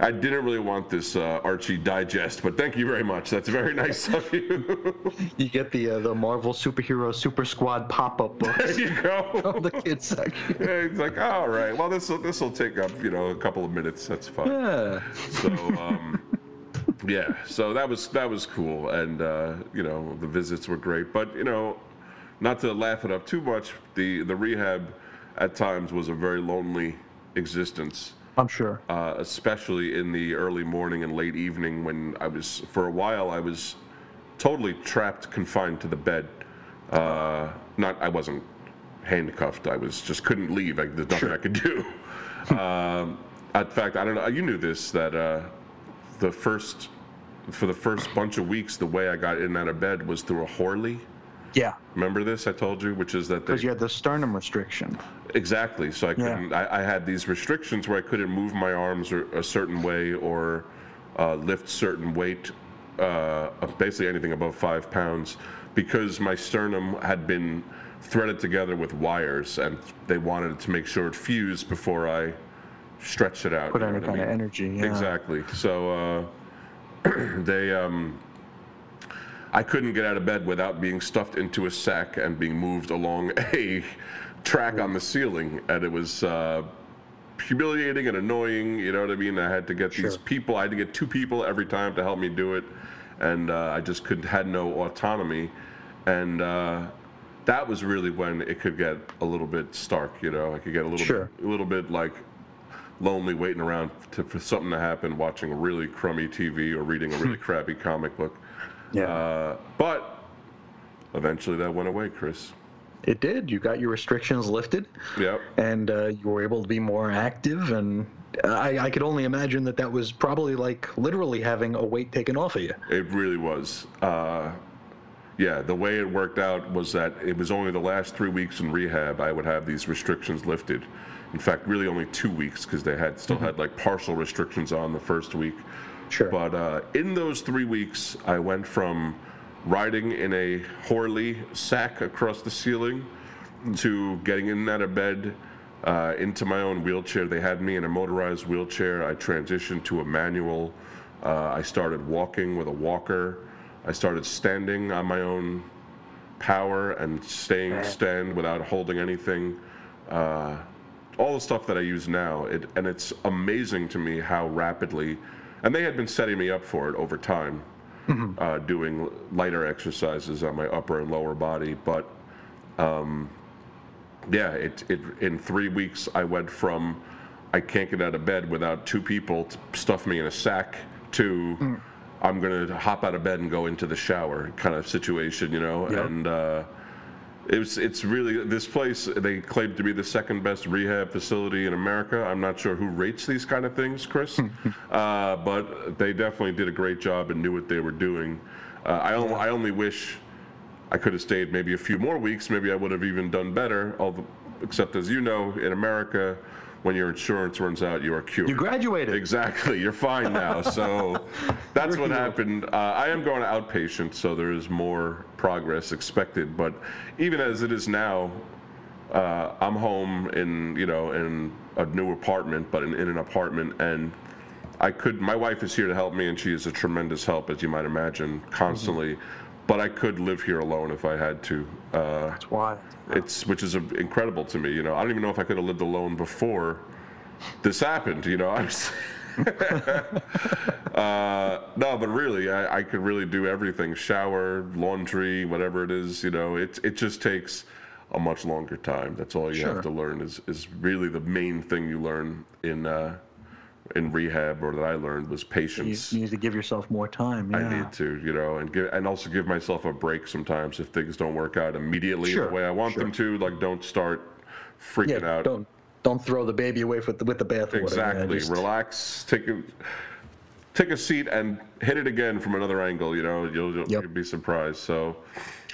I didn't really want this uh, Archie digest, but thank you very much. That's very nice of you. you get the uh, the Marvel superhero super squad pop up book. There you go. the kids section. Yeah, it's like, all right, well, this will this will take up you know a couple of minutes. That's fine. Yeah. So, um, yeah, so that was that was cool, and uh, you know the visits were great. But you know, not to laugh it up too much, the the rehab at times was a very lonely existence. I'm sure. Uh, especially in the early morning and late evening when I was, for a while, I was totally trapped, confined to the bed. Uh, not, I wasn't handcuffed. I was just couldn't leave. I, there's nothing Sure. I could do. um, in fact, I don't know. You knew this that uh, the first, for the first bunch of weeks, the way I got in and out of bed was through a Hoyer. Yeah, Remember this? I told you, which is that because you had the sternum restriction. Exactly. So I couldn't. I, I had these restrictions where I couldn't move my arms or, a certain way or uh, lift certain weight, uh, basically anything above five pounds, because my sternum had been threaded together with wires, and they wanted to make sure it fused before I stretched it out. Put any what I kind of energy. Yeah. Exactly. So uh, they, um, I couldn't get out of bed without being stuffed into a sack and being moved along a track on the ceiling, and it was uh, humiliating and annoying. You know what I mean? I had to get these people. I had to get two people every time to help me do it, and uh, I just couldn't had no autonomy, and. Uh, that was really when it could get a little bit stark, you know. I could get a little Sure. bit, a little bit like lonely waiting around to, for something to happen, watching a really crummy TV or reading a really crappy comic book. Yeah. Uh, but eventually that went away, Chris. It did. You got your restrictions lifted, Yep. and uh, you were able to be more active. And I, I could only imagine that that was probably like literally having a weight taken off of you. It really was. Uh, yeah, the way it worked out was that it was only the last three weeks in rehab I would have these restrictions lifted. In fact, really only two weeks because they had still had like partial restrictions on the first week. Sure. But uh, in those three weeks, I went from riding in a Hoyer sack across the ceiling to getting in and out of bed uh, into my own wheelchair. They had me in a motorized wheelchair. I transitioned to a manual. Uh, I started walking with a walker. I started standing on my own power and staying stand without holding anything. Uh, all the stuff that I use now, it, and it's amazing to me how rapidly, and they had been setting me up for it over time, uh, doing lighter exercises on my upper and lower body. But um, yeah, it, it in three weeks I went from I can't get out of bed without two people to stuff me in a sack to I'm gonna hop out of bed and go into the shower kind of situation, you know, Yep. and. Uh, it was, it's really this place. They claim to be the second best rehab facility in America. I'm not sure who rates these kind of things, Chris, uh, but they definitely did a great job and knew what they were doing. Uh, I, only, I only wish I could have stayed maybe a few more weeks. Maybe I would have even done better. Although, except as you know, in America, when your insurance runs out, you are cured. you graduated. Exactly. You're fine now. So that's what happened. Uh, I am going to outpatient, so there is more progress expected. But even as it is now, uh, I'm home in you know in a new apartment, but in, in an apartment, and I could. My wife is here to help me, and she is a tremendous help, as you might imagine, constantly. But I could live here alone if I had to. Uh, That's why. it's which is incredible to me. You know, I don't even know if I could have lived alone before this happened. You know, I was. uh, no, but really, I, I could really do everything: shower, laundry, whatever it is. You know, it it just takes a much longer time. That's all you Sure. have to learn. Is is really the main thing you learn in uh, in rehab, or that I learned was patience. you need to give yourself more time. Yeah. I need to, you know, and give, and also give myself a break sometimes if things don't work out immediately Sure, the way I want sure. them to. Like, don't start freaking yeah, out. don't don't throw the baby away with the, with the bathwater. Exactly. just- Relax. Take a take a seat and hit it again from another angle. You know, you'll, you'll, Yep. you'll be surprised. So,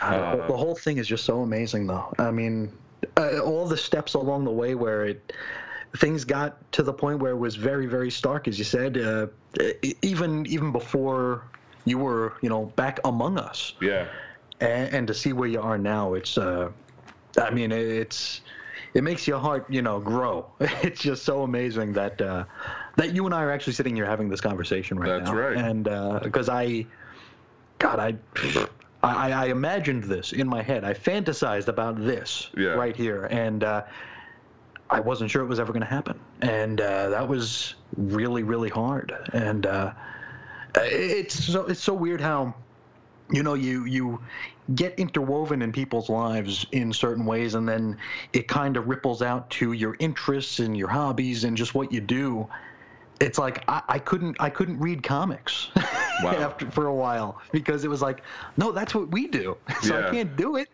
whole- the whole thing is just so amazing, though. I mean, uh, all the steps along the way where it things got to the point where it was very, very stark, as you said. Uh, even even before you were, you know, back among us, yeah, and, and to see where you are now, it's. Uh, I mean, it's it makes your heart, you know, grow. It's just so amazing that uh, that you and I are actually sitting here having this conversation right That's now. right. And because I, God, I, I, I imagined this in my head. I fantasized about this Yeah. right here, and uh, I wasn't sure it was ever going to happen. And uh, that was really, really hard. And uh, it's so it's so weird how you know you you get interwoven in people's lives in certain ways and then it kind of ripples out to your interests and your hobbies and just what you do it's like i, I couldn't i couldn't read comics Wow. after for a while because it was like no that's what we do so Yeah. i can't do it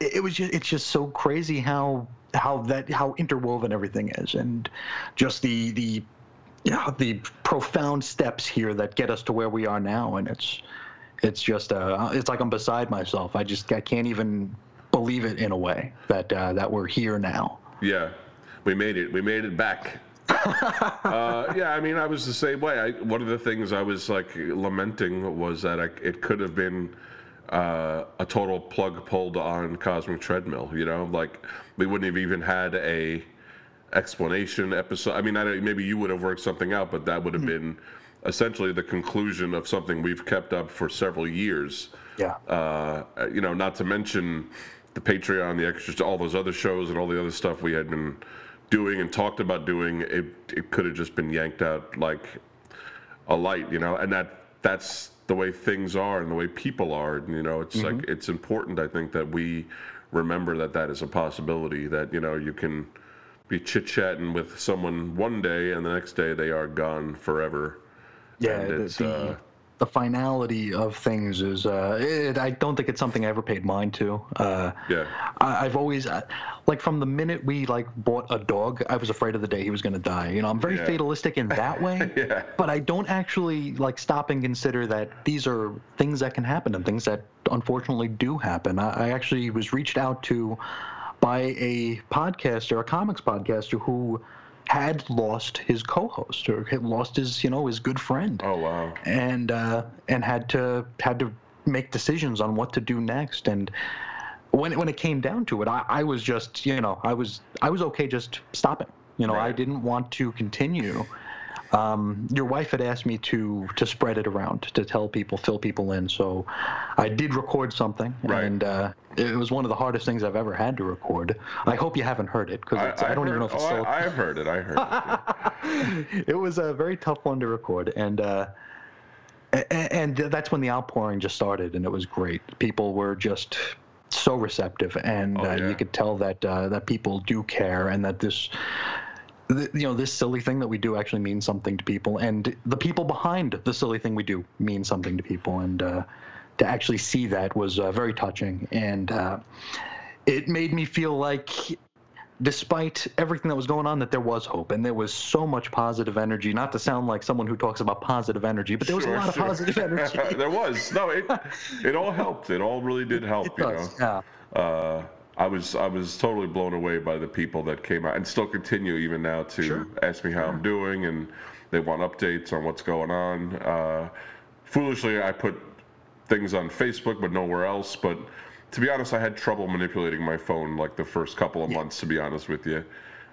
it, it was just it's just so crazy how how that how interwoven everything is and just the the yeah, the profound steps here that get us to where we are now, and it's it's just uh, it's like I'm beside myself. I just I can't even believe it in a way that uh, that we're here now. Yeah, we made it. We made it back. uh, yeah, I mean, I was the same way. I, one of the things I was like lamenting was that I, it could have been uh, a total plug pulled on Cosmic Treadmill. You know, like we wouldn't have even had a explanation episode. I mean, I don't, maybe you would have worked something out, but that would have been essentially the conclusion of something we've kept up for several years. Yeah. Uh, you know, not to mention the Patreon, the extras, all those other shows, and all the other stuff we had been doing and talked about doing. It it could have just been yanked out like a light, you know, and that that's the way things are and the way people are. And, you know, it's like it's important. I think that we remember that that is a possibility. That you know you can be chit chatting with someone one day and the next day they are gone forever. Yeah, and it's, the, uh, the finality of things is. Uh, it, I don't think it's something I ever paid mind to. Uh, Yeah. I, I've always, uh, like, from the minute we like bought a dog, I was afraid of the day he was going to die. You know, I'm very Yeah. fatalistic in that way. Yeah. But I don't actually like stop and consider that these are things that can happen and things that unfortunately do happen. I, I actually was reached out to by a podcaster, a comics podcaster, who had lost his co-host or had lost his, you know, his good friend Oh wow. and uh, and had to had to make decisions on what to do next. And when it, when it came down to it, I, I was just you know I was I was okay just stopping. You know, I didn't want to continue. Um, your wife had asked me to to spread it around to tell people, fill people in. So I did record something, Right. and uh, it was one of the hardest things I've ever had to record. I hope you haven't heard it because I, don't even know if it's oh, still. I, I have heard it. I heard it. it was a very tough one to record, and uh, and that's when the outpouring just started, and it was great. People were just so receptive, and Oh, uh, you could tell that uh, that people do care, and that this. Th- You know, this silly thing that we do actually means something to people, and the people behind the silly thing we do mean something to people, and uh, to actually see that was uh, very touching, and uh, it made me feel like despite everything that was going on that there was hope and there was so much positive energy not to sound like someone who talks about positive energy but there was Sure, a lot sure. of positive energy there was no. It it all helped. It all really did help. it you does know. yeah uh, I was I was totally blown away by the people that came out and still continue even now to Sure. ask me how I'm doing and they want updates on what's going on. Uh, foolishly, I put things on Facebook but nowhere else. But to be honest, I had trouble manipulating my phone like the first couple of months. To be honest with you.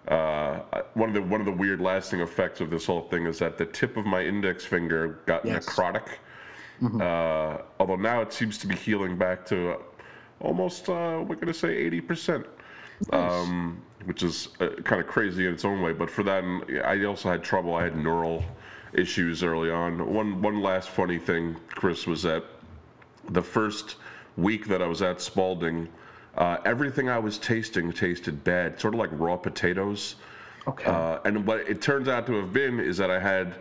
Uh, one of the one of the weird lasting effects of this whole thing is that the tip of my index finger got Yes. necrotic. Uh, although now it seems to be healing back to almost, uh, we're going to say 80%, um, which is uh, kind of crazy in its own way. But for that, I also had trouble. I had neural issues early on. One, one last funny thing, Chris, was that the first week that I was at Spaulding, uh, everything I was tasting tasted bad, sort of like raw potatoes. okay Uh, and what it turns out to have been is that I had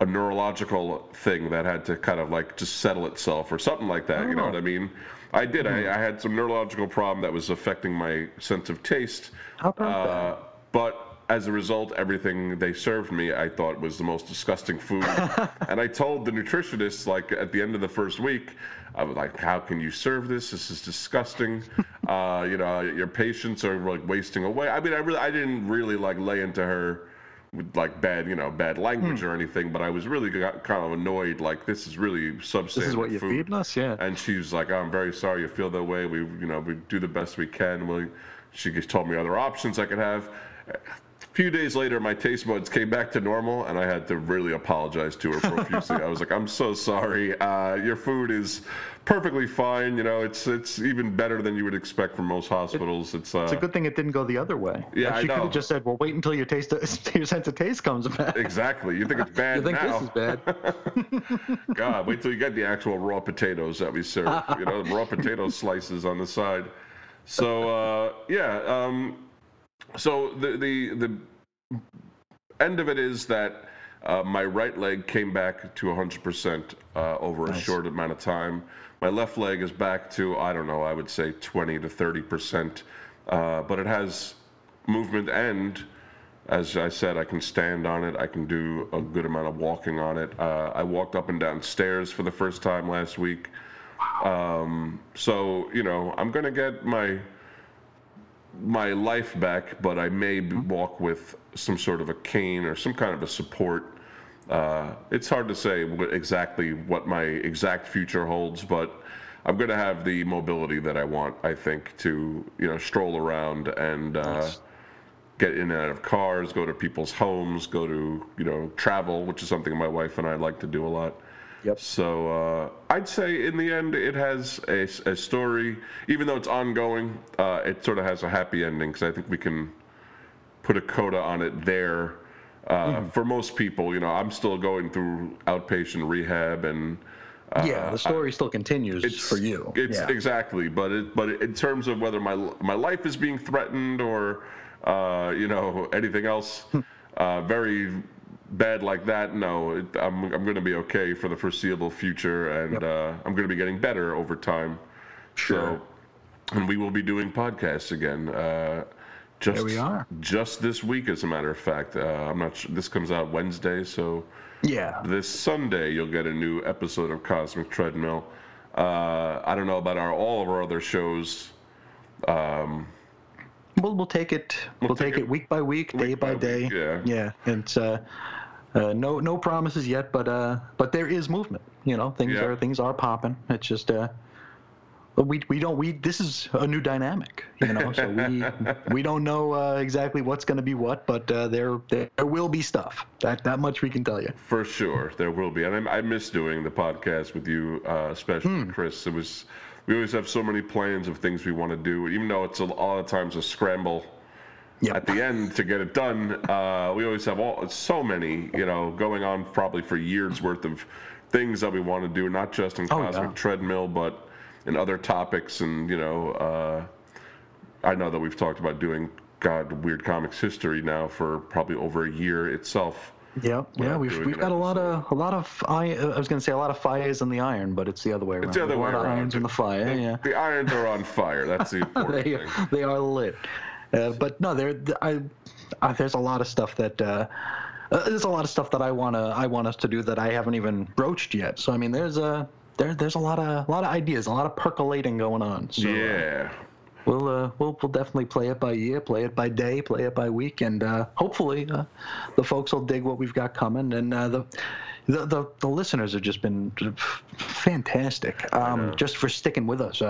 a neurological thing that had to kind of like just settle itself or something like that. You know what I mean? I did. I, I had some neurological problem that was affecting my sense of taste. How about uh, But as a result, everything they served me, I thought was the most disgusting food. and I told the nutritionist, like at the end of the first week, I was like, "How can you serve this? This is disgusting. uh, you know, your patients are like wasting away." I mean, I really, I didn't really like lay into her like bad, you know, bad language hmm. or anything, but I was really kind of annoyed. Like, this is really substandard this is what you're feeding us yeah And she was like, "I'm very sorry you feel that way. We, you know, we do the best we can. We She just told me other options I could have. A few days later, my taste buds came back to normal, and I had to really apologize to her profusely. I was like, "I'm so sorry. Uh, your food is perfectly fine. You know, it's it's even better than you would expect from most hospitals. It's uh, It's a good thing it didn't go the other way. Yeah, I she could have just said, "Well, wait until your taste, your sense of taste comes back." exactly. You think it's bad You think now? this is bad? God, wait till you get the actual raw potatoes that we serve. You know, the raw potato slices on the side. So uh, yeah, um, so the the the end of it is that uh, my right leg came back to 100% uh, over a short amount of time. My left leg is back to I don't know, I would say 20 to 30%, uh, but it has movement and as I said, I can stand on it. I can do a good amount of walking on it. Uh, I walked up and down stairs for the first time last week. Um, so you know, I'm gonna get my my life back, but I may b- walk with some sort of a cane or some kind of a support. Uh, it's hard to say what, exactly what my exact future holds, but I'm going to have the mobility that I want. I think to you know stroll around and uh, get in and out of cars, go to people's homes, go to you know travel, which is something my wife and I like to do a lot. Yep. So uh, I'd say in the end, it has a, a story, even though it's ongoing. Uh, it sort of has a happy ending because I think we can put a coda on it there. Uh, For most people, you know, I'm still going through outpatient rehab, and uh, yeah, the story still continues for you. It's yeah. exactly, but it, but in terms of whether my my life is being threatened or uh, you know anything else, uh, very bad like that. No, it, I'm I'm going to be okay for the foreseeable future, and Yep. uh, I'm going to be getting better over time. Sure. So, and we will be doing podcasts again. Uh, just, There we are. Just this week, as a matter of fact. Uh, I'm not. Sure, this comes out Wednesday, so yeah. this Sunday you'll get a new episode of Cosmic Treadmill. Uh, I don't know about our all of our other shows. We'll we'll take it. We'll, take, it, week by week, day by by day. week, yeah. Yeah. It's uh, uh, no no promises yet, but uh, but there is movement. You know, things Yeah. are things are popping. It's just uh, we we don't we this is a new dynamic. You know, so we we don't know uh, exactly what's going to be what, but uh, there there will be stuff. That that much we can tell you. For sure, there will be, and I, I miss doing the podcast with you, uh, especially Hmm. Chris. It was we always have so many plans of things we want to do, even though it's a, a lot of times a scramble Yep. at the end to get it done. Uh, we always have all so many, you know, going on probably for years worth of things that we want to do, not just in Oh, yeah. Treadmill, but in other topics. And you know, uh, I know that we've talked about doing God Weird Comics history now for probably over a year itself. Yeah, yeah, we've we've got a lot of a lot of I, I was going to say a lot of fires in the iron, but it's the other way around. It's the other way around. irons in the fire. Yeah. The irons are on fire. That's the important they, thing. they are lit. Uh, but no, there, I, I, there's a lot of stuff that uh, uh, there's a lot of stuff that I wanna I want us to do that I haven't even broached yet. So I mean, there's a there there's a lot of a lot of ideas, a lot of percolating going on. So uh, Yeah. we'll uh, we'll we'll definitely play it by year, play it by day, play it by week, and uh, hopefully uh, the folks will dig what we've got coming. And uh, the, the the the listeners have just been fantastic, um, just for sticking with us.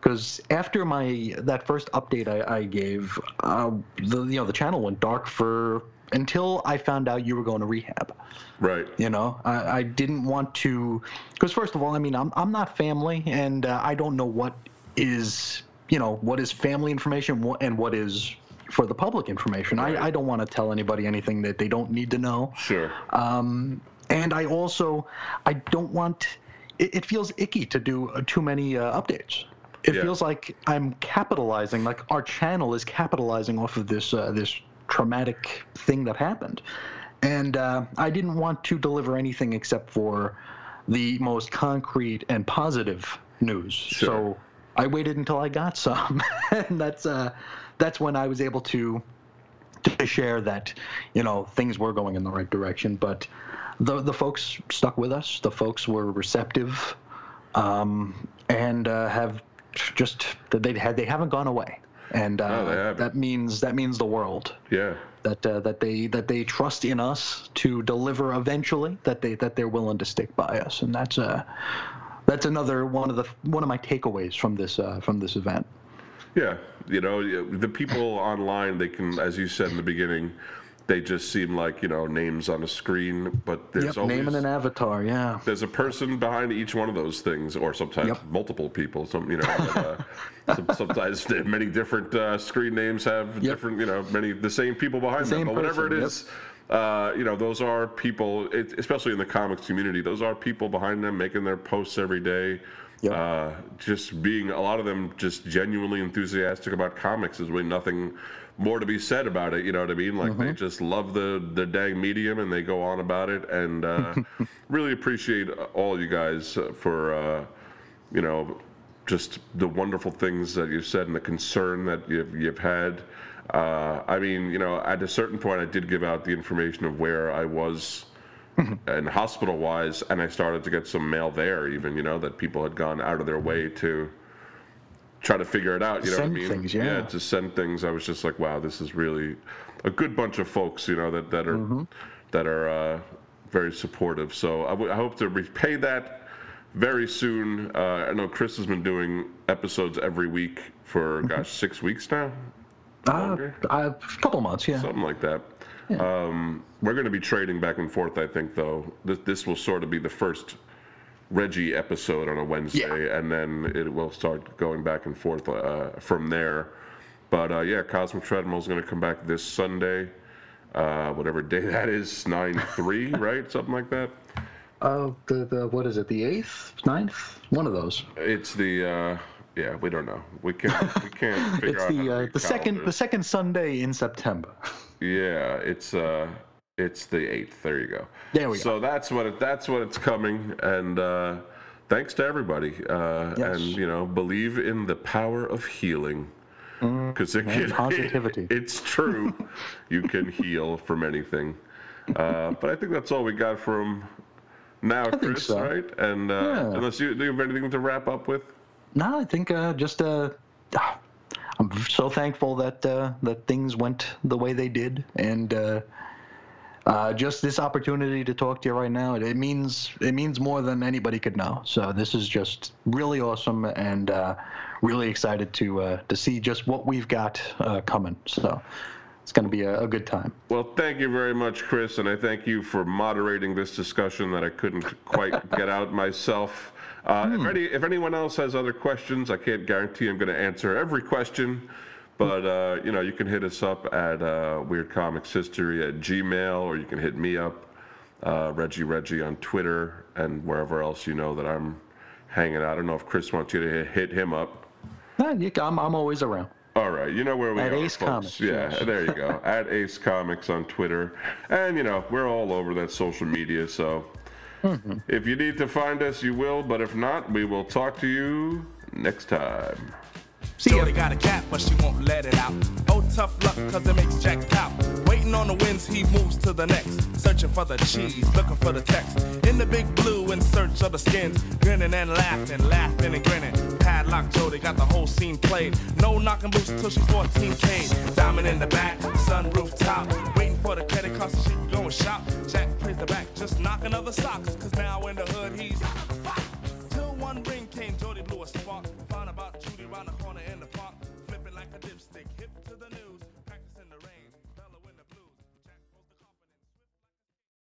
Because after my that first update I, I gave, uh, the you know the channel went dark for until I found out you were going to rehab. Right. You know, I, I didn't want to, because first of all, I mean, I'm I'm not family, and uh, I don't know what is you know what is family information and what is for the public information. Right. I, I don't want to tell anybody anything that they don't need to know. Sure. Um, and I also I don't want. It, it feels icky to do uh, too many uh, updates. It Yeah. feels like I'm capitalizing, like our channel is capitalizing off of this uh, this traumatic thing that happened, and uh, I didn't want to deliver anything except for the most concrete and positive news. So I waited until I got some, and that's uh, that's when I was able to to share that you know things were going in the right direction. But the the folks stuck with us. The folks were receptive. Um, and uh, have just that they had they haven't gone away. And uh, No, that means that means the world. Yeah. that uh, that they that they trust in us to deliver eventually that they that they're willing to stick by us. And that's uh that's another one of the one of my takeaways from this uh, from this event. Yeah, you know, the people online, they can, as you said in the beginning, they just seem like you know names on a screen, but there's yep, always name and an avatar. Yeah, there's a person behind each one of those things, or sometimes yep. multiple people. Some you know, but, uh, some, sometimes many different uh, screen names have yep. different you know many the same people behind the them, but whatever it is. Uh, you know, those are people, it, especially in the comics community, those are people behind them making their posts every day. Yep. Uh, just being a lot of them just genuinely enthusiastic about comics is really nothing more to be said about it. You know what I mean? Like mm-hmm. they just love the the dang medium and they go on about it. And uh, really appreciate all you guys for uh, you know just the wonderful things that you've said and the concern that you've you've had. Uh, I mean, you know, at a certain point, I did give out the information of where I was. And hospital wise, and I started to get some mail there, even you know that people had gone out of their way to try to figure it out. You know send what I mean? Things, yeah. yeah, to send things. I was just like, wow, this is really a good bunch of folks. You know that that are mm-hmm. that are uh, very supportive. So I, w- I hope to repay that very soon. Uh, I know Chris has been doing episodes every week for mm-hmm. gosh six weeks now. Uh, a couple months, yeah. Something like that. Um, we're going to be trading back and forth, I think, though. This, this will sort of be the first Reggie episode on a Wednesday, yeah. and then it will start going back and forth uh, from there. But uh, yeah, Cosmic Treadmill is going to come back this Sunday, uh, whatever day that is, nine three, right? Something like that. Oh, the the what is it? The eighth, ninth, one of those. It's the uh, yeah. We don't know. We can't we can't figure it's out. It's the uh, the second the second Sunday in September. Yeah, it's uh it's the eighth. There you go. There we so go. So that's what it, that's what it's coming, and uh, thanks to everybody. Uh, yes. And you know, believe in the power of healing, because mm, it positivity. It, it's true. you can heal from anything. Uh, but I think that's all we got from now, Chris. So. Right? And uh, yeah. unless you do you have anything to wrap up with? No, I think uh, just uh, I'm so thankful that uh, that things went the way they did, and uh, uh, just this opportunity to talk to you right now, it, means it means more than anybody could know. So this is just really awesome, and uh, really excited to uh, to see just what we've got uh, coming. So it's going to be a, a, good time. Well, thank you very much, Chris, and I thank you for moderating this discussion that I couldn't quite get out myself. Uh, hmm. if, any, if anyone else has other questions, I can't guarantee I'm going to answer every question. But uh, you know, you can hit us up at uh, Weird Comics History at Gmail, or you can hit me up, uh, Reggie Reggie on Twitter, and wherever else you know that I'm hanging out. I don't know if Chris wants you to hit, him up. I'm, I'm always around. All right, you know where we at are, Ace folks. Comics. Yeah, yes. there you go. at Ace Comics on Twitter, and you know we're all over that social media. So if you need to find us, you will. But if not, we will talk to you next time. See Shorty got a cat, but she won't let it out. Oh, tough luck, cause it makes Jack pout. Waiting on the winds, he moves to the next. Searching for the cheese, looking for the text. In the big blue, in search of the skins. Grinning and laughing, laughing and grinning. Padlock Jody got the whole scene played. No knocking boots till she's 14K. Diamond in the back, sunroof top. Waiting for the credit card so she can go and shop. Jack plays the back, just knocking other socks.